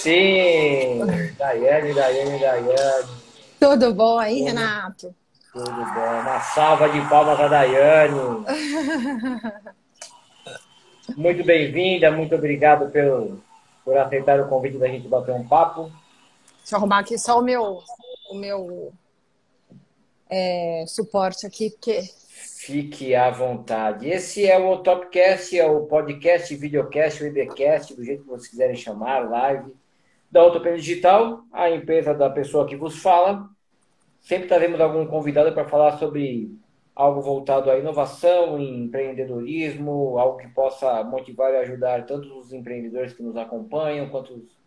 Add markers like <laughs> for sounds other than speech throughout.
sim! Daiane, Daiane, Daiane. Tudo bom aí, Renato? Tudo bom. Uma salva de palmas a Daiane. <laughs> muito bem-vinda, muito obrigado pelo, por aceitar o convite da gente bater um papo. Deixa eu arrumar aqui só o meu, o meu é, suporte aqui, porque. Fique à vontade. Esse é o Topcast, é o podcast, videocast, o IBcast, do jeito que vocês quiserem chamar, live, da Utopia Digital, a empresa da pessoa que vos fala. Sempre trazemos algum convidado para falar sobre algo voltado à inovação, empreendedorismo, algo que possa motivar e ajudar tanto os empreendedores que nos acompanham, quanto os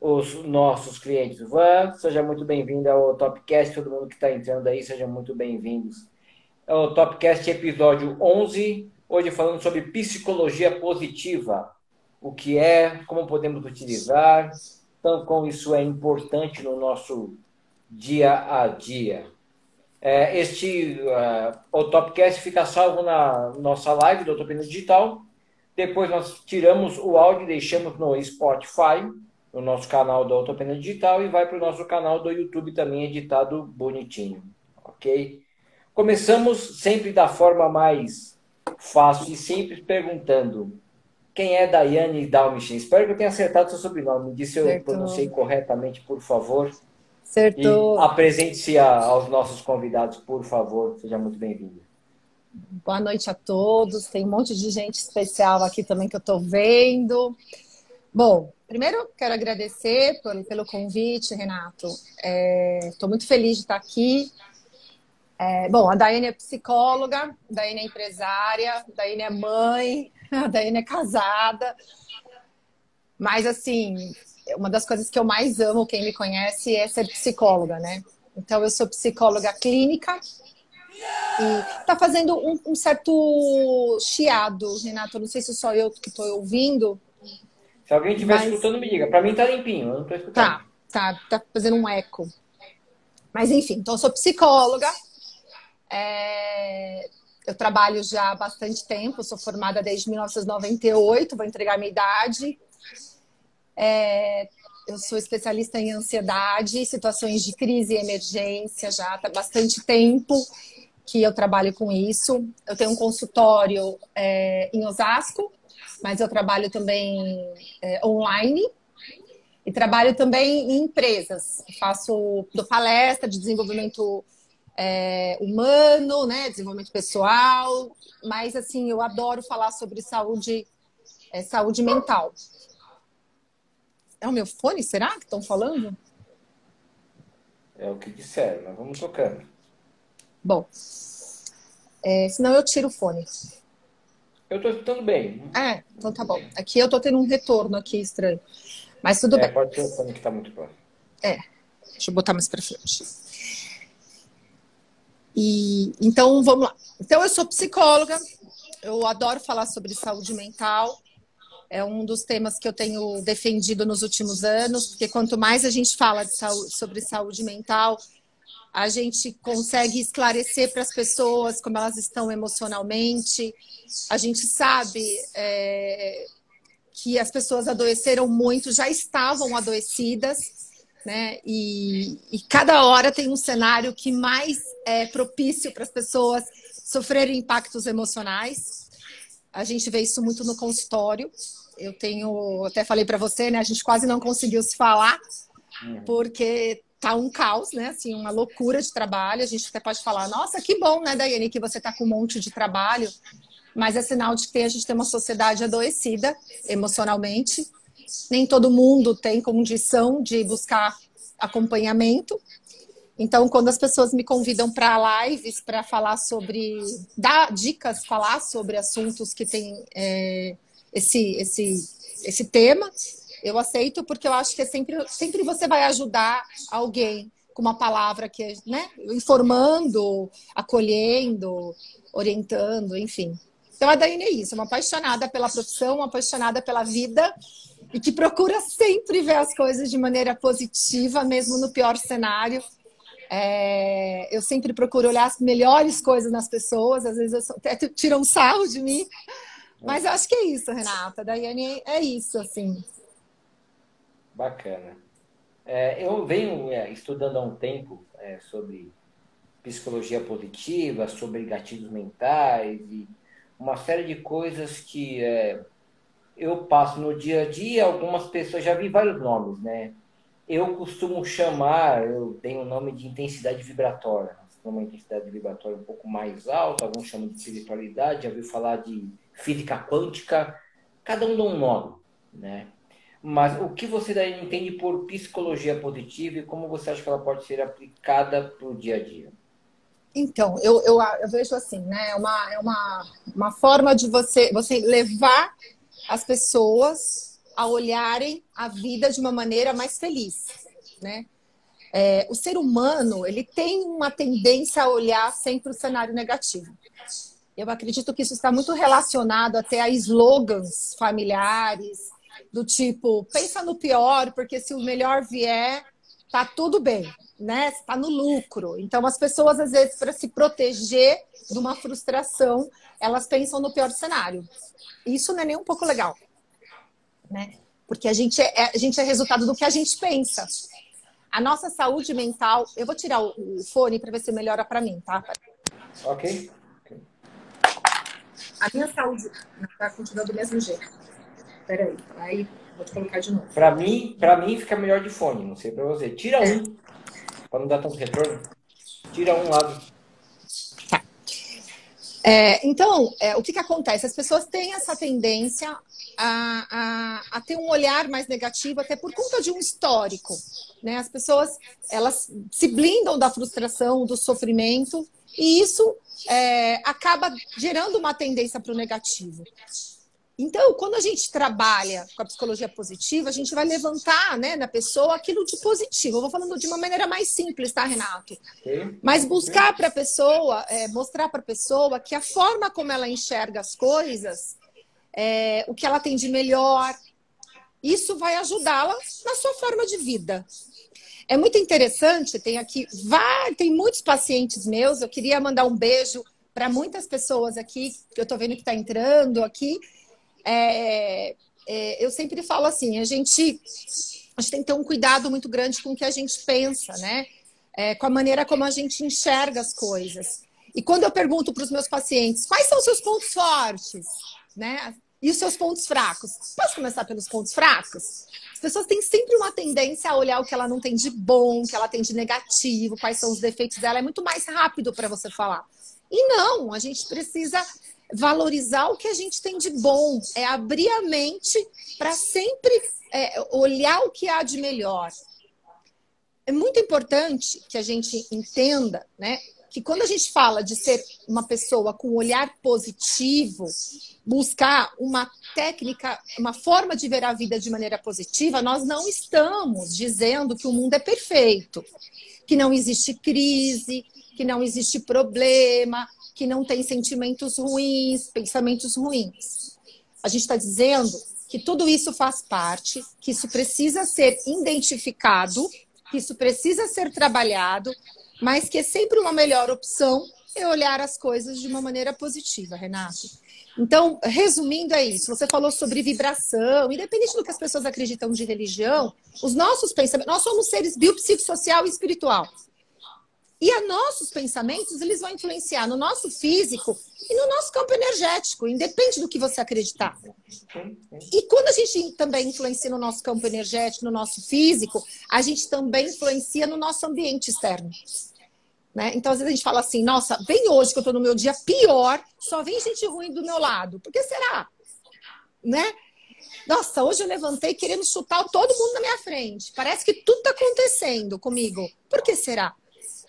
os nossos clientes. Van, seja muito bem-vindo ao Topcast, todo mundo que está entrando aí, sejam muito bem-vindos. É o Topcast episódio 11, hoje falando sobre psicologia positiva, o que é, como podemos utilizar, então como isso é importante no nosso dia a dia. É, este, uh, o Topcast fica salvo na nossa live do Utopia Digital, depois nós tiramos o áudio e deixamos no Spotify, no nosso canal da Autopena Digital e vai para o nosso canal do YouTube também editado bonitinho, ok? Começamos sempre da forma mais fácil e simples perguntando quem é Daiane Dalmichin? Espero que eu tenha acertado seu sobrenome. Me disse se eu pronunciei corretamente, por favor. Acertou. Apresente-se aos nossos convidados, por favor. Seja muito bem-vindo. Boa noite a todos. Tem um monte de gente especial aqui também que eu estou vendo. Bom, primeiro quero agradecer por, pelo convite, Renato. Estou é, muito feliz de estar aqui. É, bom, a Daiane é psicóloga, a Daiane é empresária, a Daiane é mãe, <laughs> a Daiane é casada. Mas, assim, uma das coisas que eu mais amo, quem me conhece, é ser psicóloga, né? Então, eu sou psicóloga clínica e tá fazendo um, um certo chiado, Renato. Não sei se sou eu que estou ouvindo, se alguém estiver Mas... escutando, me diga. Para mim tá limpinho, eu não estou escutando. Tá, tá, tá fazendo um eco. Mas enfim, então eu sou psicóloga. É... Eu trabalho já há bastante tempo, sou formada desde 1998, vou entregar minha idade. É... Eu sou especialista em ansiedade, situações de crise e emergência já há bastante tempo que eu trabalho com isso. Eu tenho um consultório é, em Osasco, mas eu trabalho também é, online e trabalho também em empresas. Faço dou palestra de desenvolvimento é, humano, né, desenvolvimento pessoal, mas assim eu adoro falar sobre saúde, é, saúde mental. É o meu fone, será que estão falando? É o que disseram, mas vamos tocando. Bom, é, senão eu tiro o fone. Eu estou escutando bem. É, então tá bom. Aqui eu estou tendo um retorno aqui estranho. Mas tudo é, bem. Pode ser o fone que está muito bom. É. Deixa eu botar mais para frente. E então vamos lá. Então eu sou psicóloga. Eu adoro falar sobre saúde mental. É um dos temas que eu tenho defendido nos últimos anos, porque quanto mais a gente fala saúde, sobre saúde mental, a gente consegue esclarecer para as pessoas como elas estão emocionalmente. A gente sabe é, que as pessoas adoeceram muito, já estavam adoecidas, né? E, e cada hora tem um cenário que mais é propício para as pessoas sofrerem impactos emocionais. A gente vê isso muito no consultório. Eu tenho, até falei para você, né? A gente quase não conseguiu se falar, uhum. porque tá um caos, né? Assim, uma loucura de trabalho. A gente até pode falar, nossa, que bom, né, Daiane, que você tá com um monte de trabalho. Mas é sinal de que a gente tem uma sociedade adoecida emocionalmente. Nem todo mundo tem condição de buscar acompanhamento. Então, quando as pessoas me convidam para lives para falar sobre, dar dicas, falar sobre assuntos que têm é, esse, esse, esse tema, eu aceito porque eu acho que é sempre, sempre você vai ajudar alguém com uma palavra que, né, informando, acolhendo, orientando, enfim. Então a Daiane é isso, uma apaixonada pela profissão, uma apaixonada pela vida e que procura sempre ver as coisas de maneira positiva, mesmo no pior cenário. É, eu sempre procuro olhar as melhores coisas nas pessoas, às vezes até tiram um sarro de mim, mas eu acho que é isso, Renata. Daiane é isso, assim. Bacana. É, eu venho é, estudando há um tempo é, sobre psicologia positiva, sobre gatilhos mentais e uma série de coisas que é, eu passo no dia a dia. Algumas pessoas já vi vários nomes, né? Eu costumo chamar, eu tenho o nome de intensidade vibratória. Uma intensidade vibratória um pouco mais alta, alguns chamam de espiritualidade, já ouviu falar de física quântica. Cada um dá um nome, né? Mas o que você entende por psicologia positiva e como você acha que ela pode ser aplicada para o dia a dia? Então, eu, eu, eu, vejo assim, né? É uma, é uma, uma forma de você, você levar as pessoas a olharem a vida de uma maneira mais feliz, né? É, o ser humano, ele tem uma tendência a olhar sempre o cenário negativo. Eu acredito que isso está muito relacionado até a slogans familiares, do tipo, pensa no pior, porque se o melhor vier, tá tudo bem, né? Está no lucro. Então, as pessoas, às vezes, para se proteger de uma frustração, elas pensam no pior cenário. Isso não é nem um pouco legal, né? Porque a gente é, a gente é resultado do que a gente pensa. A nossa saúde mental. Eu vou tirar o, fone para ver se melhora para mim, tá? Ok. A minha saúde está continuando do mesmo jeito. Peraí, aí vou te colocar de novo. Para mim, para mim fica melhor de fone, não sei para você. Tira um, para não dar tanto retorno. Tira um lado. Tá. É, então, é, o que, que acontece? As pessoas têm essa tendência a, a, a, ter um olhar mais negativo, até por conta de um histórico. Né? As pessoas elas se blindam da frustração, do sofrimento, e isso é, acaba gerando uma tendência para o negativo. Então, quando a gente trabalha com a psicologia positiva, a gente vai levantar né, na pessoa aquilo de positivo. Eu vou falando de uma maneira mais simples, tá, Renato? Mas buscar para a pessoa, é, mostrar para a pessoa que a forma como ela enxerga as coisas, é, o que ela tem de melhor, isso vai ajudá-la na sua forma de vida. É muito interessante, tem aqui, vai, tem muitos pacientes meus, eu queria mandar um beijo para muitas pessoas aqui, que eu estou vendo que está entrando aqui, é, é, eu sempre falo assim, a gente, a gente tem que ter um cuidado muito grande com o que a gente pensa, né? É, com a maneira como a gente enxerga as coisas. E quando eu pergunto para os meus pacientes quais são os seus pontos fortes, né? E os seus pontos fracos? Posso começar pelos pontos fracos? As pessoas têm sempre uma tendência a olhar o que ela não tem de bom, o que ela tem de negativo, quais são os defeitos dela. É muito mais rápido para você falar. E não, a gente precisa valorizar o que a gente tem de bom, é abrir a mente para sempre é, olhar o que há de melhor. É muito importante que a gente entenda, né, que quando a gente fala de ser uma pessoa com um olhar positivo, buscar uma técnica, uma forma de ver a vida de maneira positiva, nós não estamos dizendo que o mundo é perfeito, que não existe crise, que não existe problema, que não tem sentimentos ruins, pensamentos ruins. A gente está dizendo que tudo isso faz parte, que isso precisa ser identificado, que isso precisa ser trabalhado, mas que é sempre uma melhor opção é olhar as coisas de uma maneira positiva, Renato. Então, resumindo, é isso. Você falou sobre vibração, independente do que as pessoas acreditam de religião, os nossos pensamentos, nós somos seres biopsicossocial e espiritual. E nossos pensamentos, eles vão influenciar no nosso físico e no nosso campo energético, independe do que você acreditar. E quando a gente também influencia no nosso campo energético, no nosso físico, a gente também influencia no nosso ambiente externo. Né? Então, às vezes a gente fala assim, nossa, vem hoje que eu estou no meu dia pior, só vem gente ruim do meu lado. Por que será? Né? Nossa, hoje eu levantei querendo chutar todo mundo na minha frente. Parece que tudo está acontecendo comigo. Por que será?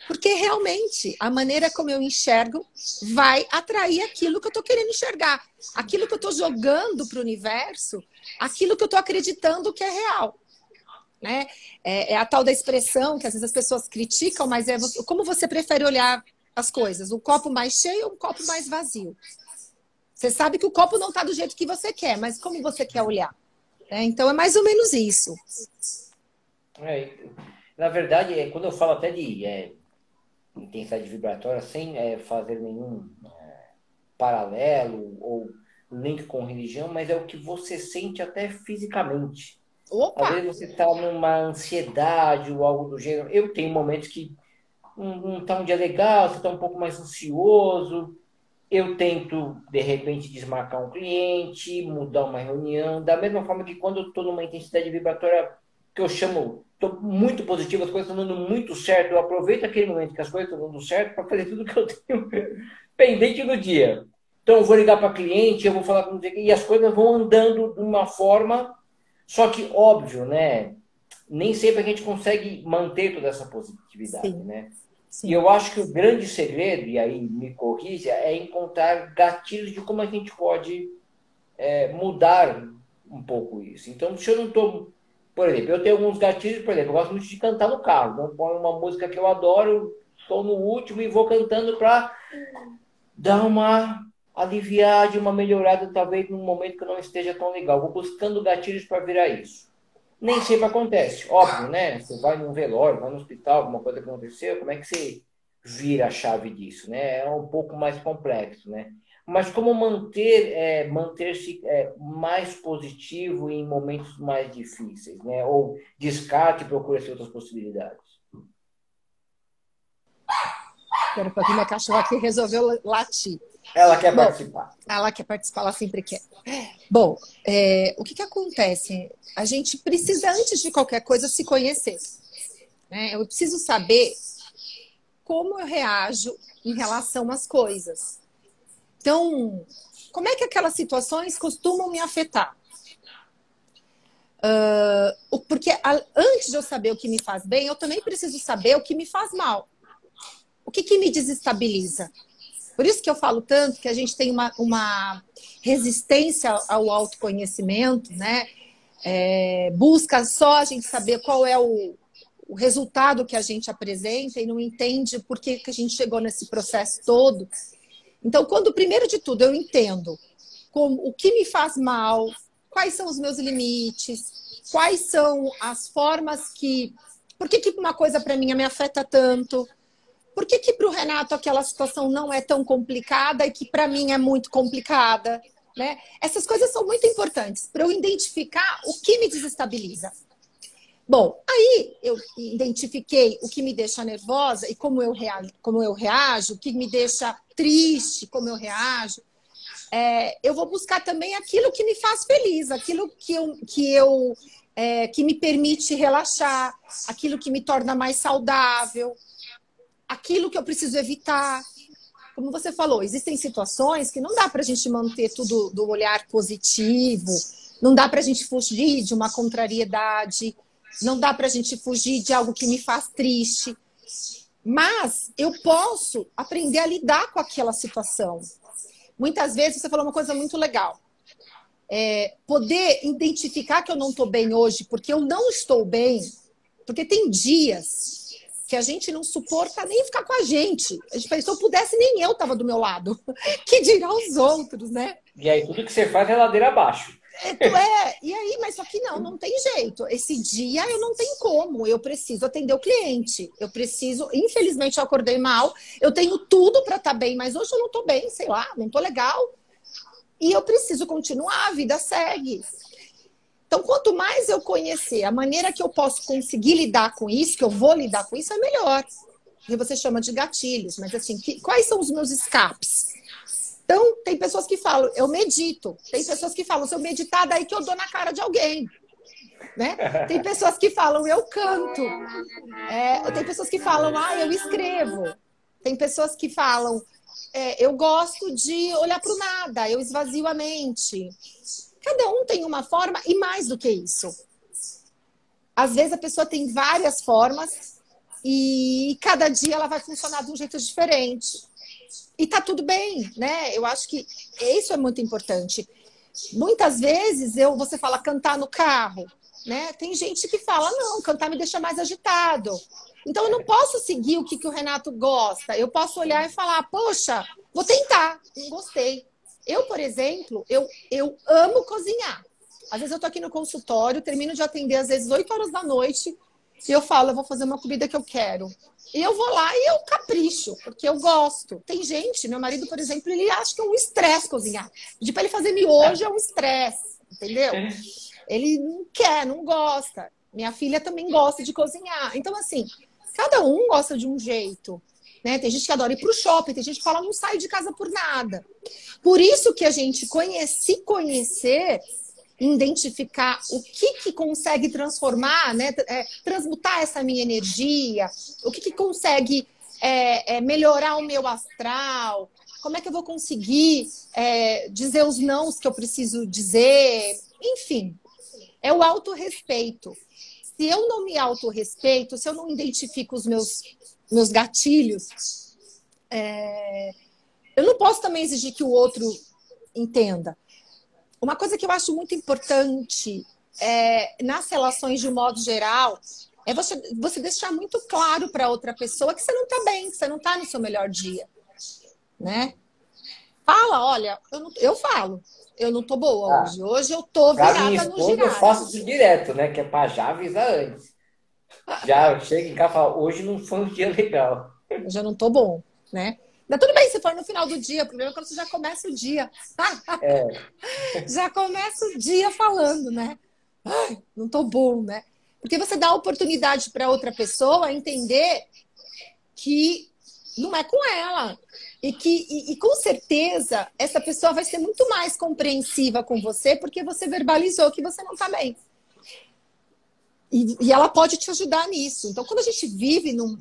Porque realmente a maneira como eu enxergo vai atrair aquilo que eu estou querendo enxergar, aquilo que eu estou jogando para o universo, aquilo que eu estou acreditando que é real. Né? É, é, a tal da expressão que às vezes as pessoas criticam, mas é como você prefere olhar as coisas, um copo mais cheio ou um copo mais vazio? Você sabe que o copo não está do jeito que você quer, mas como você quer olhar? É, então é mais ou menos isso. É, na verdade, é, quando eu falo até de é, intensidade vibratória sem é, fazer nenhum é, paralelo ou link com religião, mas é o que você sente até fisicamente. Opa. Às vezes você está numa ansiedade ou algo do gênero. Eu tenho momentos que não está um dia legal, você está um pouco mais ansioso. Eu tento, de repente, desmarcar um cliente, mudar uma reunião, da mesma forma que quando eu estou numa intensidade vibratória que eu chamo, estou muito positivo, as coisas estão dando muito certo, eu aproveito aquele momento que as coisas estão dando certo para fazer tudo que eu tenho <laughs> pendente no dia. Então, eu vou ligar para cliente, eu vou falar com você, e as coisas vão andando de uma forma só que, óbvio, né? Nem sempre a gente consegue manter toda essa positividade, Sim. né? Sim. E eu acho que o grande segredo, e aí me corrija, é encontrar gatilhos de como a gente pode é, mudar um pouco isso. Então, se eu não estou. Por exemplo, eu tenho alguns gatilhos, por exemplo, eu gosto muito de cantar no carro. Então, põe uma música que eu adoro, estou no último e vou cantando para dar uma aliviar de uma melhorada, talvez num momento que não esteja tão legal. Vou buscando gatilhos para virar isso. Nem sempre acontece, óbvio, né? Você vai num velório, vai no hospital, alguma coisa aconteceu, como é que você vira a chave disso, né? É um pouco mais complexo, né? Mas como manter é, manter-se é, mais positivo em momentos mais difíceis, né? Ou descarte e procura outras possibilidades. Espera um pouquinho, minha cachorra aqui resolveu latir. Ela quer Bom, participar. Ela quer participar, ela sempre quer. Bom, é, o que, que acontece? A gente precisa, antes de qualquer coisa, se conhecer. Né? Eu preciso saber como eu reajo em relação às coisas. Então, como é que aquelas situações costumam me afetar? Uh, porque antes de eu saber o que me faz bem, eu também preciso saber o que me faz mal. O que, que me desestabiliza? Por isso que eu falo tanto que a gente tem uma, uma resistência ao autoconhecimento, né? É, busca só a gente saber qual é o, o resultado que a gente apresenta e não entende por que, que a gente chegou nesse processo todo. Então, quando, primeiro de tudo, eu entendo como, o que me faz mal, quais são os meus limites, quais são as formas que. Por que, que uma coisa para mim me afeta tanto? Por que, que para o Renato aquela situação não é tão complicada e que para mim é muito complicada? Né? Essas coisas são muito importantes para eu identificar o que me desestabiliza. Bom, aí eu identifiquei o que me deixa nervosa e como eu reajo, como eu reajo o que me deixa triste, como eu reajo. É, eu vou buscar também aquilo que me faz feliz, aquilo que eu, que eu é, que me permite relaxar, aquilo que me torna mais saudável, aquilo que eu preciso evitar. Como você falou, existem situações que não dá para a gente manter tudo do olhar positivo, não dá para a gente fugir de uma contrariedade, não dá para a gente fugir de algo que me faz triste. Mas eu posso aprender a lidar com aquela situação. Muitas vezes você falou uma coisa muito legal. É, poder identificar que eu não estou bem hoje, porque eu não estou bem, porque tem dias que a gente não suporta nem ficar com a gente. A gente eu pudesse, nem eu estava do meu lado. <laughs> Que dirá os outros, né? E aí tudo que você faz é ladeira abaixo. É, é, e aí, mas só que não, não tem jeito. Esse dia eu não tenho como. Eu preciso atender o cliente. Eu preciso, infelizmente, eu acordei mal. Eu tenho tudo para estar tá bem, mas hoje eu não estou bem, sei lá, não estou legal. E eu preciso continuar, a vida segue. Então, quanto mais eu conhecer a maneira que eu posso conseguir lidar com isso, que eu vou lidar com isso, é melhor. E você chama de gatilhos, mas assim, que, quais são os meus escapes? Então, tem pessoas que falam, eu medito. Tem pessoas que falam, se eu meditar, daí que eu dou na cara de alguém. Né? Tem pessoas que falam, eu canto. É, tem pessoas que falam, ah, eu escrevo. Tem pessoas que falam, é, eu gosto de olhar para o nada, eu esvazio a mente. Cada um tem uma forma e mais do que isso. Às vezes a pessoa tem várias formas e cada dia ela vai funcionar de um jeito diferente. E tá tudo bem, né? Eu acho que isso é muito importante. Muitas vezes eu, você fala cantar no carro, né? Tem gente que fala não, cantar me deixa mais agitado. Então eu não posso seguir o que, que o Renato gosta. Eu posso olhar e falar, poxa, vou tentar, não gostei. Eu, por exemplo, eu, eu amo cozinhar. Às vezes eu tô aqui no consultório, termino de atender às vezes 8 horas da noite e eu falo, eu vou fazer uma comida que eu quero. E eu vou lá e eu capricho, porque eu gosto. Tem gente, meu marido, por exemplo, ele acha que é um estresse cozinhar. Pedir para ele fazer miojo é um estresse, entendeu? ele não quer, não gosta. Minha filha também gosta de cozinhar. Então, assim, cada um gosta de um jeito. Né? Tem gente que adora ir para o shopping, tem gente que fala não sai de casa por nada. Por isso que a gente conhece, conhecer, identificar o que, que consegue transformar, né? É, transmutar essa minha energia, o que, que consegue é, é, melhorar o meu astral, como é que eu vou conseguir é, dizer os nãos que eu preciso dizer, enfim, é o autorrespeito. Se eu não me autorrespeito, se eu não identifico os meus, meus gatilhos, é, eu não posso também exigir que o outro entenda. Uma coisa que eu acho muito importante é, nas relações de um modo geral é você, você deixar muito claro para outra pessoa que você não está bem, que você não está no seu melhor dia. Né? Fala, olha, eu, não, eu falo, eu não tô boa ah, hoje. Hoje eu tô virada esposa, no girado. Eu faço isso direto, né? Que é para já avisar antes. Já chega em casa e fala, hoje não foi um dia legal. Hoje eu não tô bom, né? Mas tudo bem se for no final do dia, o problema é quando você já começa o dia. É. <laughs> já começa o dia falando, né? Ai, não tô bom, né? Porque você dá oportunidade para outra pessoa entender que não é com ela. E que, e, e, com certeza, essa pessoa vai ser muito mais compreensiva com você porque você verbalizou que você não está bem. E, e, ela pode te ajudar nisso. Então, quando a gente vive num,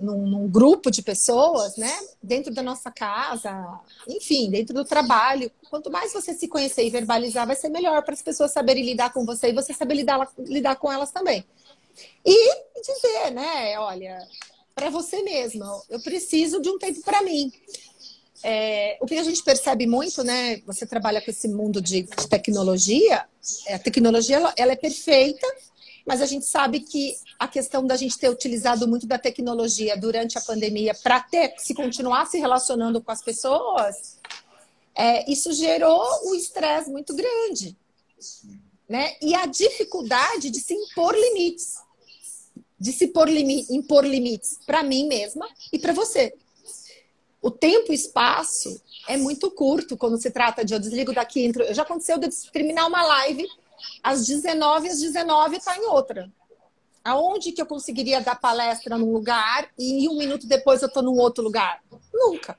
num, num, grupo de pessoas, né, dentro da nossa casa, enfim, dentro do trabalho, quanto mais você se conhecer e verbalizar, vai ser melhor para as pessoas saberem lidar com você e você saber lidar, lidar com elas também. E dizer, né, olha, para você mesma, eu preciso de um tempo para mim. É, o que a gente percebe muito, né? Você trabalha com esse mundo de, de tecnologia, é, a tecnologia ela, ela é perfeita mas a gente sabe que a questão da gente ter utilizado muito da tecnologia durante a pandemia para se continuar se relacionando com as pessoas, é, isso gerou um estresse muito grande, né? E a dificuldade de se impor limites, de se impor, limi impor limites para mim mesma e para você. O tempo e espaço é muito curto quando se trata de eu desligo daqui, entro. Já aconteceu de terminar uma live às 19 às 19 está em outra. Aonde que eu conseguiria dar palestra num lugar e um minuto depois eu estou num outro lugar? Nunca,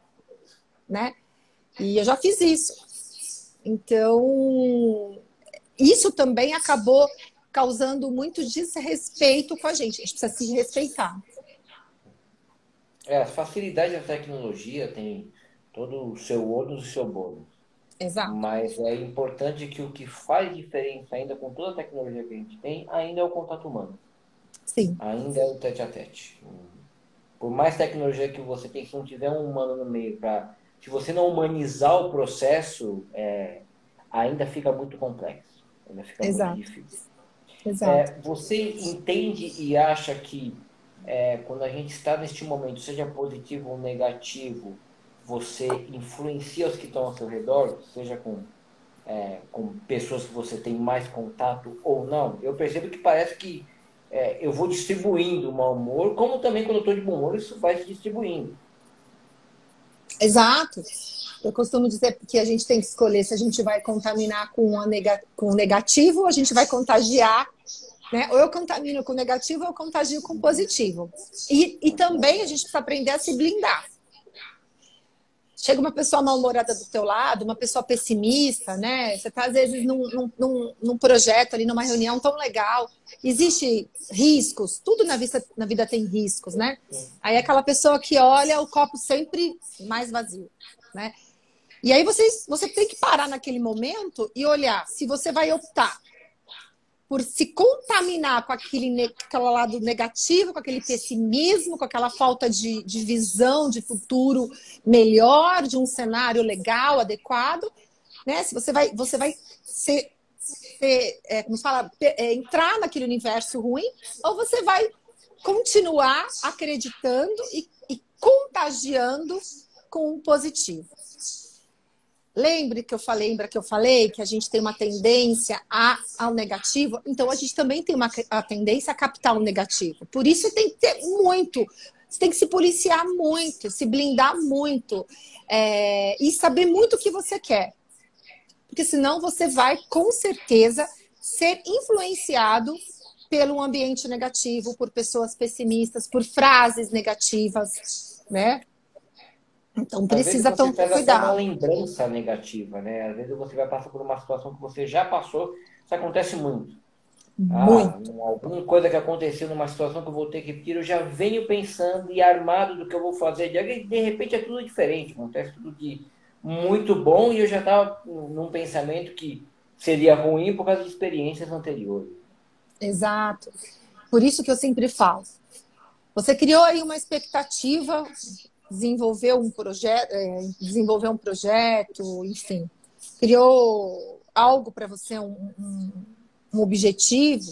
né? E eu já fiz isso. Então, isso também acabou causando muito desrespeito com a gente. A gente precisa se respeitar. É, a facilidade da tecnologia tem todo o seu ônus e o seu bônus. Exato. Mas é importante que o que faz diferença ainda com toda a tecnologia que a gente tem, ainda é o contato humano. Sim. Ainda é o tete a tete. Por mais tecnologia que você tem, se não tiver um humano no meio para se você não humanizar o processo, é, ainda fica muito complexo. Ainda fica Exato. muito difícil. Exato. É, você entende e acha que é, quando a gente está neste momento, seja positivo ou negativo, você influencia os que estão ao seu redor, seja com, é, com pessoas que você tem mais contato ou não, eu percebo que parece que é, eu vou distribuindo o mau humor, como também quando eu estou de bom humor, isso vai se distribuindo. Exato. Eu costumo dizer que a gente tem que escolher se a gente vai contaminar com, nega, com negativo ou a gente vai contagiar né? Ou eu contamino com negativo ou eu contagio com positivo. E, e também a gente precisa aprender a se blindar. Chega uma pessoa mal-humorada do teu lado, uma pessoa pessimista, né? Você está, às vezes, num, num, num, projeto ali, numa reunião tão legal. Existe riscos, tudo na, vida, na vida tem riscos, né? Aí é aquela pessoa que olha o copo sempre mais vazio, né? E aí você, você tem que parar naquele momento e olhar se você vai optar por se contaminar com aquele, aquele lado negativo, com aquele pessimismo, com aquela falta de, de visão de futuro melhor, de um cenário legal, adequado, né? Se você vai, você vai ser, ser é, como se fala, é, entrar naquele universo ruim, ou você vai continuar acreditando e, e contagiando com o positivo. Lembre que eu falei, lembra que eu falei que a gente tem uma tendência a, ao negativo? Então a gente também tem uma a tendência a captar o negativo. Por isso tem que ter muito, você tem que se policiar muito, se blindar muito é, e saber muito o que você quer. Porque senão você vai, com certeza, ser influenciado pelo ambiente negativo, por pessoas pessimistas, por frases negativas, né? Então precisa tomar cuidado. uma lembrança negativa, né? Às vezes você vai passar por uma situação que você já passou, isso acontece muito. Ah, muito. Ah, alguma coisa que aconteceu numa situação que eu vou ter que repetir, eu já venho pensando e armado do que eu vou fazer. De, de repente é tudo diferente, acontece tudo de muito bom e eu já estava num pensamento que seria ruim por causa de experiências anteriores. Exato. Por isso que eu sempre falo. Você criou aí uma expectativa, desenvolveu um projeto, é, desenvolveu um projeto, enfim, criou algo para você, um, um, um, objetivo,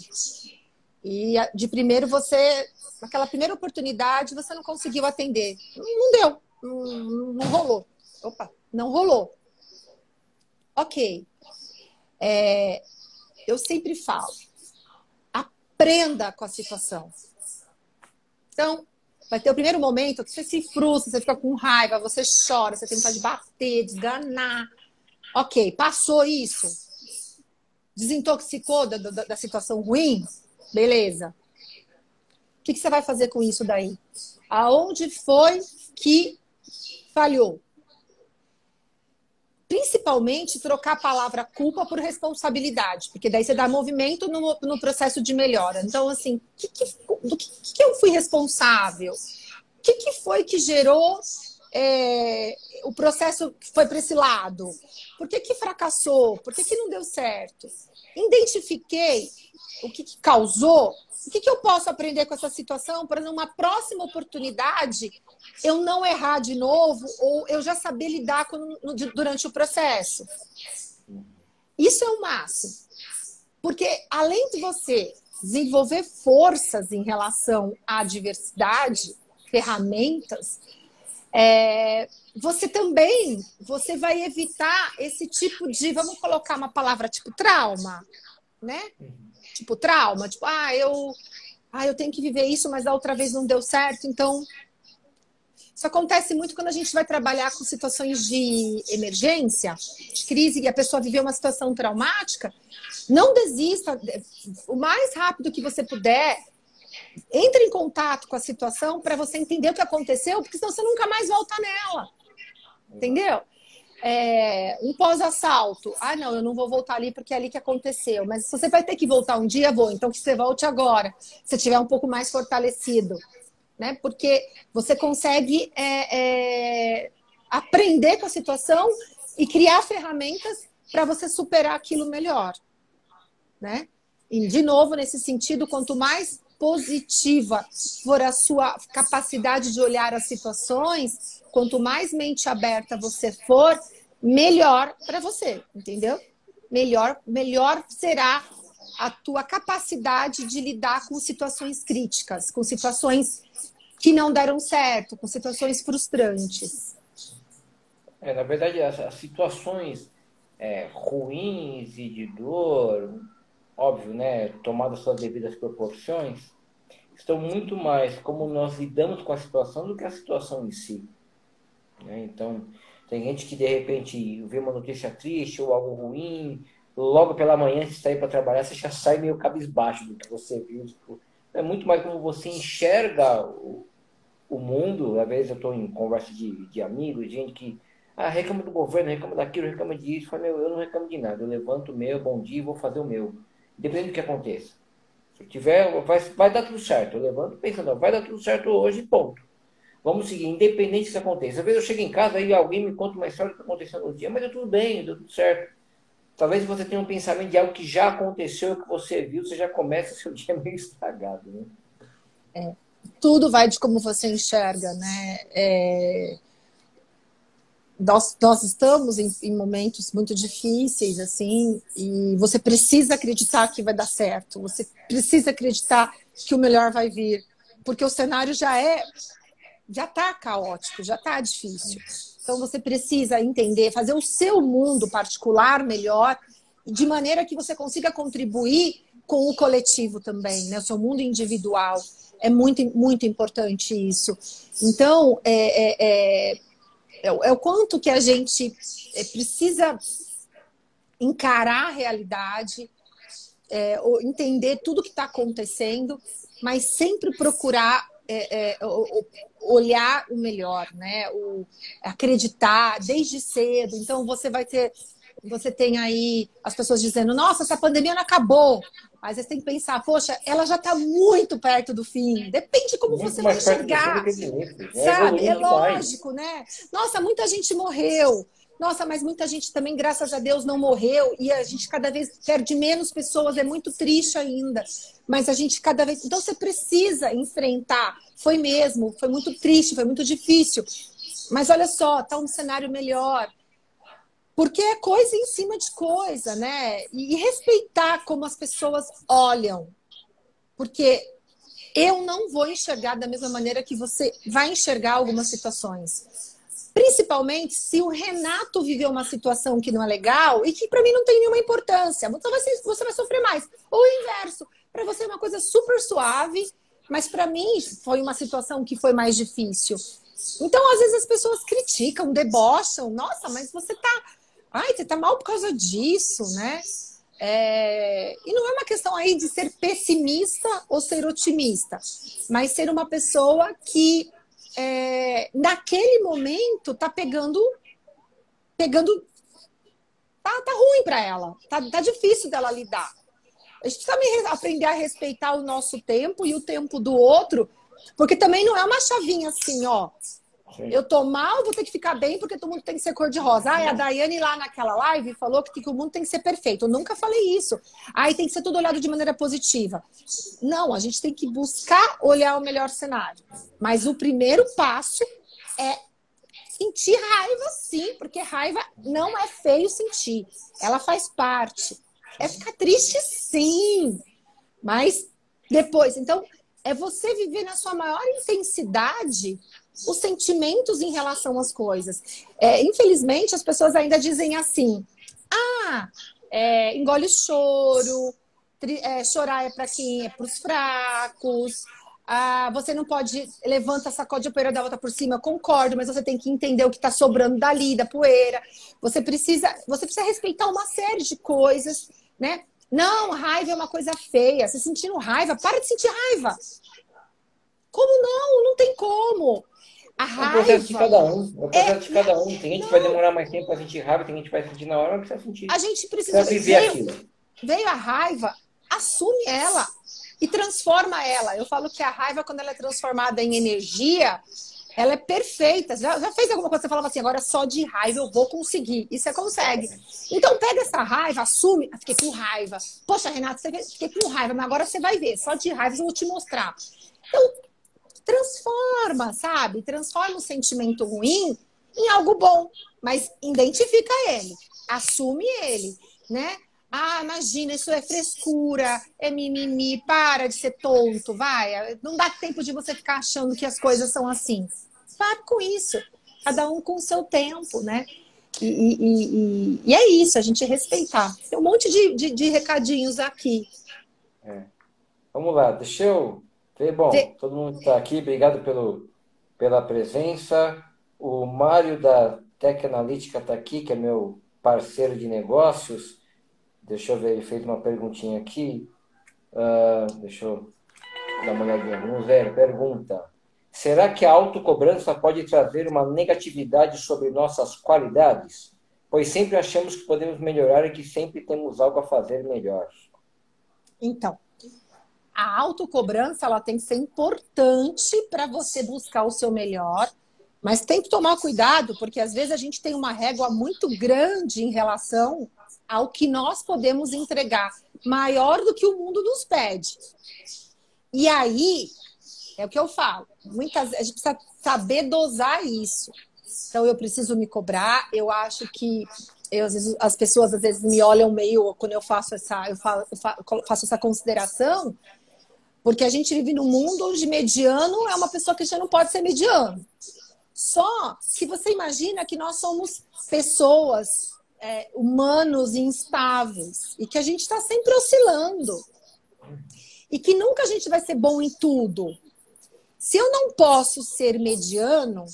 e de primeiro você, naquela primeira oportunidade, você não conseguiu atender. Não deu, não, não rolou. Opa, não rolou. Ok. É, eu sempre falo, aprenda com a situação. Então, vai ter o primeiro momento que você se frustra, você fica com raiva, você chora, você tem vontade de bater, desganar. Ok, passou isso. Desintoxicou da, da, da situação ruim? Beleza. O que, que você vai fazer com isso daí? Aonde foi que falhou? Principalmente trocar a palavra culpa por responsabilidade, porque daí você dá movimento no, no processo de melhora. Então, assim, que que, do que, que eu fui responsável? O que, que foi que gerou é, o processo que foi para esse lado? Por que, que fracassou? Por que, que não deu certo? Identifiquei o que, que causou o que, que eu posso aprender com essa situação para numa próxima oportunidade eu não errar de novo ou eu já saber lidar com, durante o processo? Isso é o máximo. Porque além de você desenvolver forças em relação à diversidade, ferramentas, é, você também você vai evitar esse tipo de, vamos colocar uma palavra tipo trauma, né? tipo trauma, tipo, ah, eu, ah, eu tenho que viver isso, mas da outra vez não deu certo, então isso acontece muito quando a gente vai trabalhar com situações de emergência, de crise, e a pessoa viveu uma situação traumática. Não desista, o mais rápido que você puder, entre em contato com a situação para você entender o que aconteceu, porque senão você nunca mais volta nela. Entendeu? É, um pós-assalto. Ah, não, eu não vou voltar ali porque é ali que aconteceu. Mas se você vai ter que voltar um dia, vou. Então que você volte agora, se estiver um pouco mais fortalecido. Né? Porque você consegue é, é, aprender com a situação e criar ferramentas para você superar aquilo melhor. Né? E, de novo, nesse sentido, quanto mais positiva for a sua capacidade de olhar as situações, quanto mais mente aberta você for, melhor para você, entendeu? Melhor, melhor será a tua capacidade de lidar com situações críticas, com situações que não deram certo, com situações frustrantes. É, na verdade, as, as situações é, ruins e de dor, óbvio, né, suas devidas proporções, estão muito mais como nós lidamos com a situação do que a situação em si. Né? Então, tem gente que de repente vê uma notícia triste ou algo ruim, logo pela manhã, se sair para trabalhar, você já sai meio cabisbaixo do que você viu. Tipo, é muito mais como você enxerga o, o mundo. Às vezes eu estou em conversa de, de amigos, gente que ah, reclama do governo, reclama daquilo, reclama disso. Eu, eu não reclamo de nada. Eu levanto o meu, bom dia, vou fazer o meu. Independente do que aconteça. Se tiver, vai, vai dar tudo certo. Eu levanto pensando, vai dar tudo certo hoje, ponto. Vamos seguir, independente do que aconteça. Às vezes eu chego em casa e alguém me conta uma história que aconteceu no dia, mas deu tudo bem, deu tudo certo. Talvez você tenha um pensamento de algo que já aconteceu, que você viu, você já começa <laughs> seu dia meio estragado, né? É, tudo vai de como você enxerga, né? É, nós, nós estamos em, em, momentos muito difíceis, assim, e você precisa acreditar que vai dar certo, você precisa acreditar que o melhor vai vir, porque o cenário já é, já está caótico, já está difícil. Então você precisa entender, fazer o seu mundo particular melhor, de maneira que você consiga contribuir com o coletivo também, né? O seu mundo individual. É muito, muito importante isso. Então, é, é, é é, é o quanto que a gente é, precisa encarar a realidade, é, entender tudo que está acontecendo, mas sempre procurar é, é, olhar o melhor, né? O, acreditar desde cedo. Então você vai ter, você tem aí as pessoas dizendo, nossa, essa pandemia não acabou. Mas você tem que pensar, poxa, ela já está muito perto do fim. Depende de como muito você vai enxergar. É sabe? É lógico, né? Nossa, muita gente morreu. Nossa, mas muita gente também, graças a Deus, não morreu e a gente cada vez perde menos pessoas, é muito triste ainda. Mas a gente cada vez. Então você precisa enfrentar. Foi mesmo, foi muito triste, foi muito difícil. Mas olha só, tá um cenário melhor. Porque é coisa em cima de coisa, né? E respeitar como as pessoas olham. Porque eu não vou enxergar da mesma maneira que você vai enxergar algumas situações. Principalmente se o Renato viveu uma situação que não é legal e que para mim não tem nenhuma importância. Você vai, você vai sofrer mais. Ou o inverso. Para você é uma coisa super suave, mas para mim foi uma situação que foi mais difícil. Então, às vezes as pessoas criticam, debocham. Nossa, mas você tá. Ai, você tá mal por causa disso, né? É... E não é uma questão aí de ser pessimista ou ser otimista, mas ser uma pessoa que é, naquele momento tá pegando pegando tá, tá ruim para ela tá, tá difícil dela lidar a gente precisa aprender a respeitar o nosso tempo e o tempo do outro porque também não é uma chavinha assim ó Sim. Eu tô mal, vou ter que ficar bem porque todo mundo tem que ser cor-de-rosa. Ah, a Daiane lá naquela live falou que, que o mundo tem que ser perfeito. Eu nunca falei isso. Aí tem que ser tudo olhado de maneira positiva. Não, a gente tem que buscar olhar o melhor cenário. Mas o primeiro passo é sentir raiva, sim, porque raiva não é feio sentir. Ela faz parte. É ficar triste, sim. Mas depois, então, é você viver na sua maior intensidade os sentimentos em relação às coisas. É, infelizmente, as pessoas ainda dizem assim: ah, é, engole choro, tri, é, chorar é para quem é para os fracos. Ah, você não pode levanta, sacode a poeira da volta por cima, concordo, mas você tem que entender o que está sobrando dali, da poeira. Você precisa, você precisa respeitar uma série de coisas, né? Não, raiva é uma coisa feia. Se sentindo raiva, para de sentir raiva. Como não? Não tem como. A raiva. É o processo de cada um. É o processo é... de cada um. Tem gente não. que vai demorar mais tempo para sentir raiva, tem gente que vai sentir na hora, mas precisa sentir. A gente precisa viver veio, aquilo. Veio a raiva, assume ela e transforma ela. Eu falo que a raiva, quando ela é transformada em energia, ela é perfeita. Já, já fez alguma coisa você falava assim, agora só de raiva eu vou conseguir. E você consegue. Então pega essa raiva, assume. Ah, fiquei com raiva. Poxa, Renato, você fiquei com raiva, mas agora você vai ver. Só de raiva eu vou te mostrar. Então, transforma, sabe? Transforma o sentimento ruim em algo bom, mas identifica ele, assume ele, né? Ah, imagina, isso é frescura, é mimimi, para de ser tonto, vai. Não dá tempo de você ficar achando que as coisas são assim. Para com isso. Cada um com o seu tempo, né? E, e, e, e é isso, a gente respeitar. Tem um monte de, de, de recadinhos aqui. É. Vamos lá, deixa eu bom, todo mundo está aqui, obrigado pelo, pela presença. O Mário da Tec Analítica está aqui, que é meu parceiro de negócios. Deixa eu ver, ele fez uma perguntinha aqui. Uh, deixa eu dar uma olhadinha. Vamos ver, pergunta. Será que a autocobrança pode trazer uma negatividade sobre nossas qualidades? Pois sempre achamos que podemos melhorar e que sempre temos algo a fazer melhor. Então, a autocobrança ela tem que ser importante para você buscar o seu melhor, mas tem que tomar cuidado, porque às vezes a gente tem uma régua muito grande em relação ao que nós podemos entregar, maior do que o mundo nos pede. E aí, é o que eu falo, muitas a gente precisa saber dosar isso. Então eu preciso me cobrar, eu acho que eu, vezes, as pessoas às vezes me olham meio quando eu faço essa eu faço, eu faço essa consideração porque a gente vive num mundo onde mediano é uma pessoa que já não pode ser mediano. Só que você imagina que nós somos pessoas, é, humanos instáveis, e que a gente está sempre oscilando. E que nunca a gente vai ser bom em tudo. Se eu não posso ser mediano,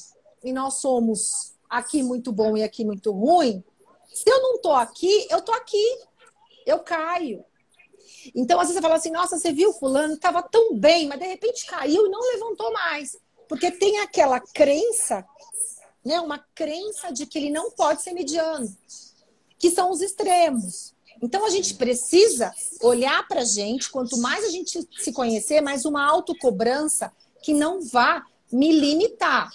e nós somos aqui muito bom e aqui muito ruim, se eu não estou aqui, eu estou aqui. Eu caio. Então, às vezes você fala assim, nossa, você viu fulano, estava tão bem, mas de repente caiu e não levantou mais. Porque tem aquela crença, né? Uma crença de que ele não pode ser mediano, que são os extremos. Então a gente precisa olhar para a gente, quanto mais a gente se conhecer, mais uma autocobrança que não vá me limitar,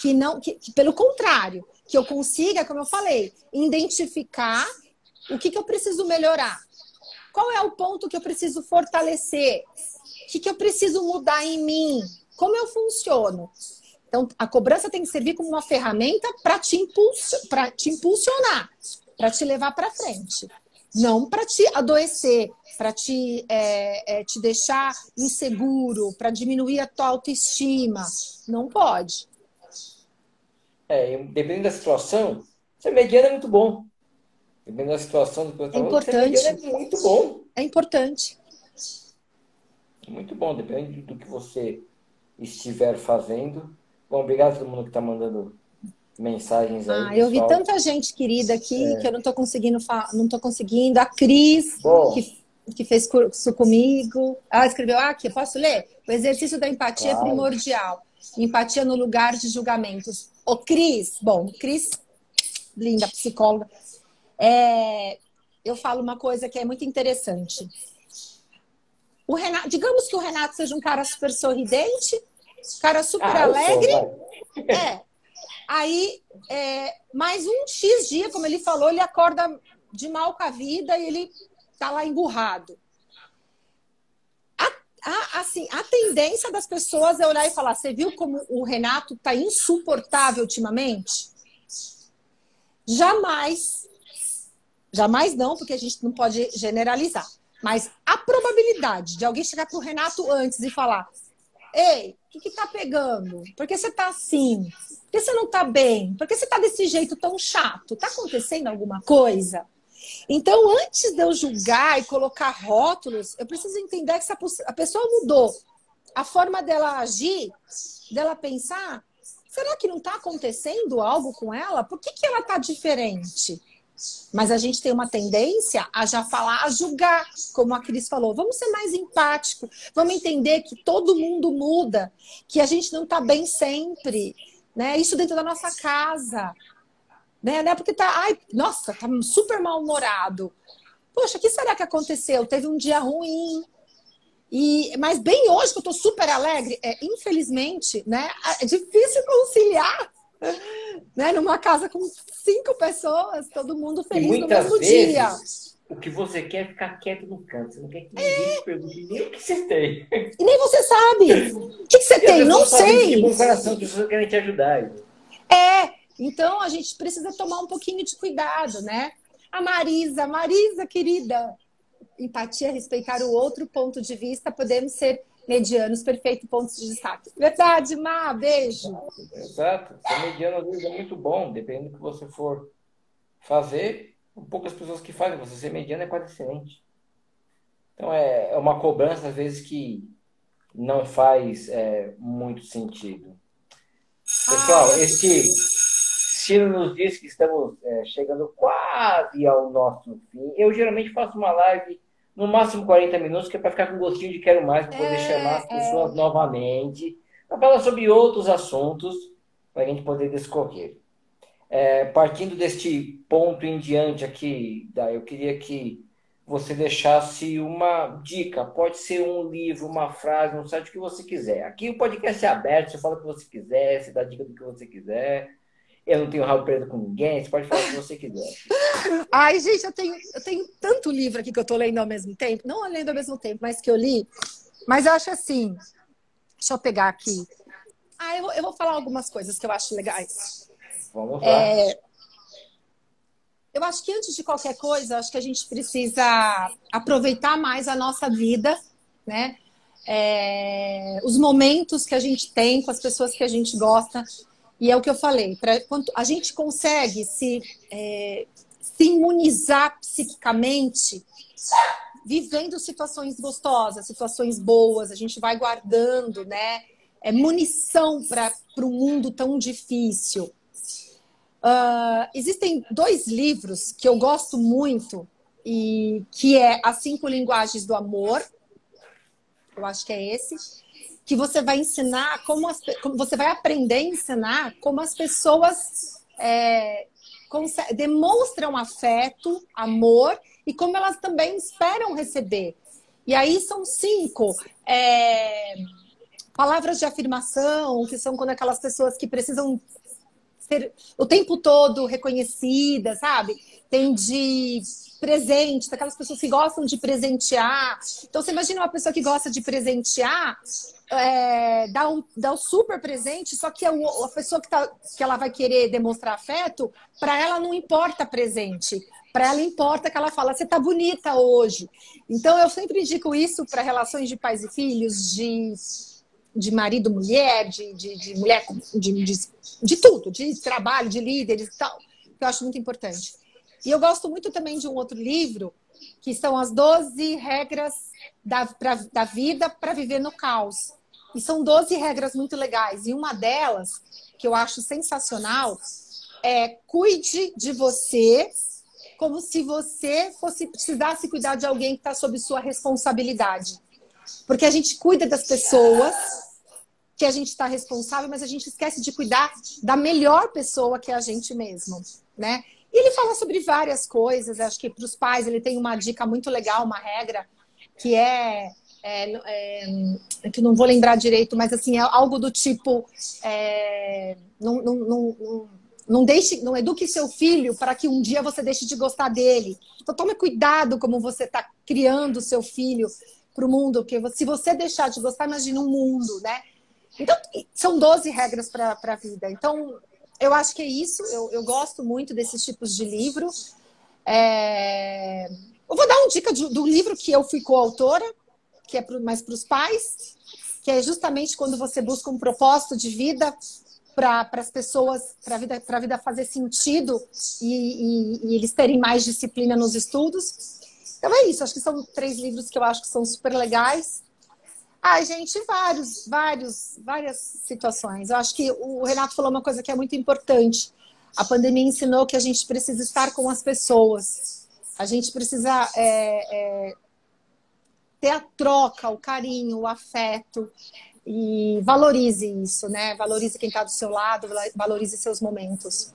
que não, que, que, pelo contrário, que eu consiga, como eu falei, identificar o que, que eu preciso melhorar, qual é o ponto que eu preciso fortalecer, o que, que eu preciso mudar em mim, como eu funciono. Então, a cobrança tem que servir como uma ferramenta para te, impulso, te impulsionar, para te levar para frente. Não para te adoecer, para te, é, é, te deixar inseguro, para diminuir a tua autoestima. Não pode. É, dependendo da situação, ser mediano é muito bom. Dependendo da situação do é importante. é muito bom. É importante. Muito bom, depende do que você estiver fazendo. Bom, obrigado a todo mundo que está mandando mensagens aí. Ah, eu vi tanta gente querida aqui é. que eu não estou conseguindo não tô conseguindo. A Cris, que, que fez curso comigo. Ah, escreveu ah, aqui, posso ler? O exercício da empatia claro. é primordial. Empatia no lugar de julgamentos. Ô, Cris, bom, Cris, linda psicóloga. É, eu falo uma coisa que é muito interessante. O Renato, digamos que o Renato seja um cara super sorridente, cara super ah, alegre. Sou, é. Aí, é, mais um X dia, como ele falou, ele acorda de mal com a vida e ele tá lá emburrado. A, a, assim, a tendência das pessoas é olhar e falar: você viu como o Renato tá insuportável ultimamente? Jamais Jamais não, porque a gente não pode generalizar. Mas a probabilidade de alguém chegar para o Renato antes e falar: Ei, o que, está pegando? Por que você está assim? Por que você não está bem? Por que você está desse jeito tão chato? Está acontecendo alguma coisa? Então, antes de eu julgar e colocar rótulos, eu preciso entender que a pessoa mudou a forma dela agir, dela pensar. Será que não está acontecendo algo com ela? Por que, que ela está diferente? Mas a gente tem uma tendência a já falar, a julgar, como a Cris falou. Vamos ser mais empático, vamos entender que todo mundo muda, que a gente não está bem sempre, né? Isso dentro da nossa casa, né? Não é porque tá, ai, nossa, tá super mal-humorado. Poxa, o que será que aconteceu? Teve um dia ruim, e, mas bem hoje que eu estou super alegre, é, infelizmente, né? É difícil conciliar <laughs> né? Numa casa com cinco pessoas, todo mundo feliz no mesmo vezes, dia. O que você quer é ficar quieto no canto. Você não quer que ninguém é. pergunte nem o que você tem. E nem você sabe. <laughs> O que, você tem? Não sei. De bom coração, as pessoas querem te ajudar. É. Então a gente precisa tomar um pouquinho de cuidado, né? A Marisa, Marisa, querida. Empatia, respeitar o outro ponto de vista, podemos ser medianos, perfeito, pontos de destaque. Verdade, Má, beijo. Exato. Ser mediano às vezes é muito bom, dependendo do que você for fazer. Poucas pessoas que fazem, você ser mediano é quase excelente. Então é, é uma cobrança, às vezes, que não faz é, muito sentido. Pessoal, ah, esse Ciro nos diz que estamos é, chegando quase ao nosso fim. Eu geralmente faço uma live no máximo 40 minutos, que é para ficar com gostinho de quero mais, para poder é, chamar as é. pessoas é. novamente, para falar sobre outros assuntos, para a gente poder discorrer. É, partindo deste ponto em diante aqui, eu queria que você deixasse uma dica. Pode ser um livro, uma frase, um site, o que você quiser. Aqui o podcast é aberto, você fala o que você quiser, você dá dica do que você quiser. Eu não tenho rabo preto com ninguém, você pode falar o que você quiser. <laughs> Ai, gente, eu tenho, eu tenho tanto livro aqui que eu tô lendo ao mesmo tempo. Não lendo ao mesmo tempo, mas que eu li. Mas eu acho assim. Deixa eu pegar aqui. Ah, eu vou, eu vou falar algumas coisas que eu acho legais. Vamos lá. É, eu acho que antes de qualquer coisa, acho que a gente precisa aproveitar mais a nossa vida, né? É, os momentos que a gente tem com as pessoas que a gente gosta. E é o que eu falei, pra, a gente consegue se, é, se imunizar psiquicamente, vivendo situações gostosas, situações boas, a gente vai guardando, né? É munição para um mundo tão difícil. Uh, existem dois livros que eu gosto muito, e que é As Cinco Linguagens do Amor. Eu acho que é esse. Que você vai ensinar como, as, como você vai aprender a ensinar como as pessoas é, demonstram afeto, amor e como elas também esperam receber. E aí são cinco é, palavras de afirmação, que são quando aquelas pessoas que precisam ser o tempo todo reconhecidas, sabe? Tem de presente, daquelas pessoas que gostam de presentear. Então, você imagina uma pessoa que gosta de presentear, é, dá, um, dá um super presente, só que a, a pessoa que, tá, que ela vai querer demonstrar afeto, para ela não importa presente. Para ela importa que ela fala, você tá bonita hoje. Então, eu sempre indico isso para relações de pais e filhos, de, de marido, mulher, de, de, de mulher, de, de, de tudo, de trabalho, de líderes e tal, que eu acho muito importante. E eu gosto muito também de um outro livro, que são as 12 regras da, pra, da vida para viver no caos. E são 12 regras muito legais. E uma delas, que eu acho sensacional, é cuide de você como se você fosse precisasse cuidar de alguém que está sob sua responsabilidade. Porque a gente cuida das pessoas que a gente está responsável, mas a gente esquece de cuidar da melhor pessoa que é a gente mesmo, né? E ele fala sobre várias coisas. Acho que para os pais ele tem uma dica muito legal, uma regra, que é, é, é que não vou lembrar direito, mas assim, é algo do tipo. É, não, não, não, não, deixe, não eduque seu filho para que um dia você deixe de gostar dele. Então tome cuidado como você está criando seu filho para o mundo, porque se você deixar de gostar, imagina um mundo, né? Então, são 12 regras para a vida. Então, eu acho que é isso. Eu, eu gosto muito desses tipos de livro. É... Eu vou dar uma dica do, do livro que eu fui coautora, que é pro, mais para os pais, que é justamente quando você busca um propósito de vida para as pessoas, para a vida, vida fazer sentido e, e, e, eles terem mais disciplina nos estudos. Então é isso, acho que são três livros que eu acho que são super legais. Ai, gente, vários, vários, várias situações. Eu acho que o Renato falou uma coisa que é muito importante. A pandemia ensinou que a gente precisa estar com as pessoas. A gente precisa é, é, ter a troca, o carinho, o afeto. E valorize isso, né? Valorize quem está do seu lado, valorize seus momentos.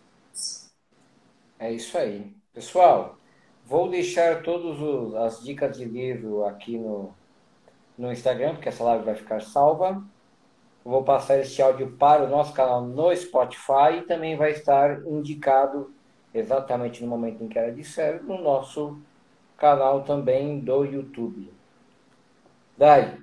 É isso aí. Pessoal, vou deixar todas as dicas de livro aqui no, no Instagram, porque essa live vai ficar salva. Eu vou passar este áudio para o nosso canal no Spotify e também vai estar indicado exatamente no momento em que ela disser no nosso canal também do YouTube. Dai,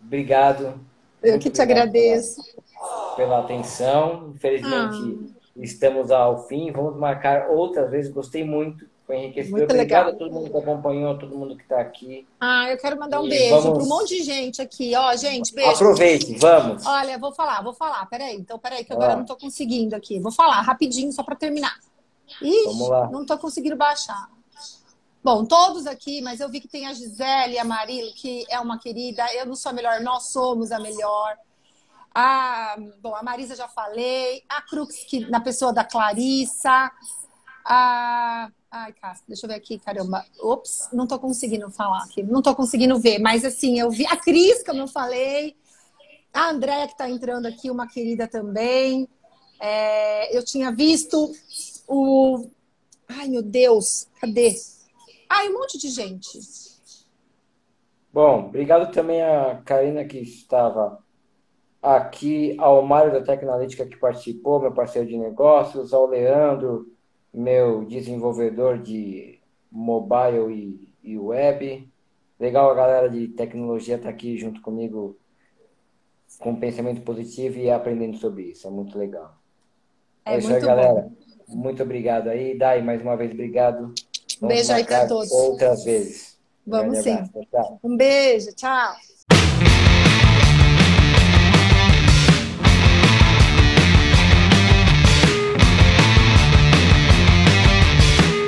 obrigado. Eu que te agradeço. Pela, pela atenção. Infelizmente, ah. estamos ao fim. Vamos marcar outras vezes. Gostei muito. Foi enriquecedor. Muito legal. a todo mundo que acompanhou, todo mundo que está aqui. Ah, eu quero mandar um e beijo vamos... para um monte de gente aqui. Ó, gente, beijo. Aproveite, vamos. Olha, vou falar, vou falar. Peraí, então peraí, que agora eu não estou conseguindo aqui. Vou falar rapidinho, só para terminar. Ixi, vamos lá. não estou conseguindo baixar. Bom, todos aqui, mas eu vi que tem a Gisele e a Marilo, que é uma querida. Eu não sou a melhor, nós somos a melhor. A, bom, a Marisa já falei. A Crux, que, na pessoa da Clarissa. A Ai, Cássio, deixa eu ver aqui, caramba. Ops, não tô conseguindo falar aqui. Não tô conseguindo ver, mas assim, eu vi a Cris, como eu falei, a Andréia que tá entrando aqui, uma querida também. É, eu tinha visto o. Ai, meu Deus, cadê? Ai, um monte de gente. Bom, obrigado também a Karina que estava aqui, ao Mário da Tecnolítica que participou, meu parceiro de negócios, ao Leandro meu desenvolvedor de mobile e, e web. Legal a galera de tecnologia estar tá aqui junto comigo com pensamento positivo e aprendendo sobre isso. É muito legal. É, é isso aí, galera. Bom. Muito obrigado aí. Dai, mais uma vez, obrigado. Vamos beijo aí para todos. Outras vezes. Vamos sim. Um beijo. Tchau.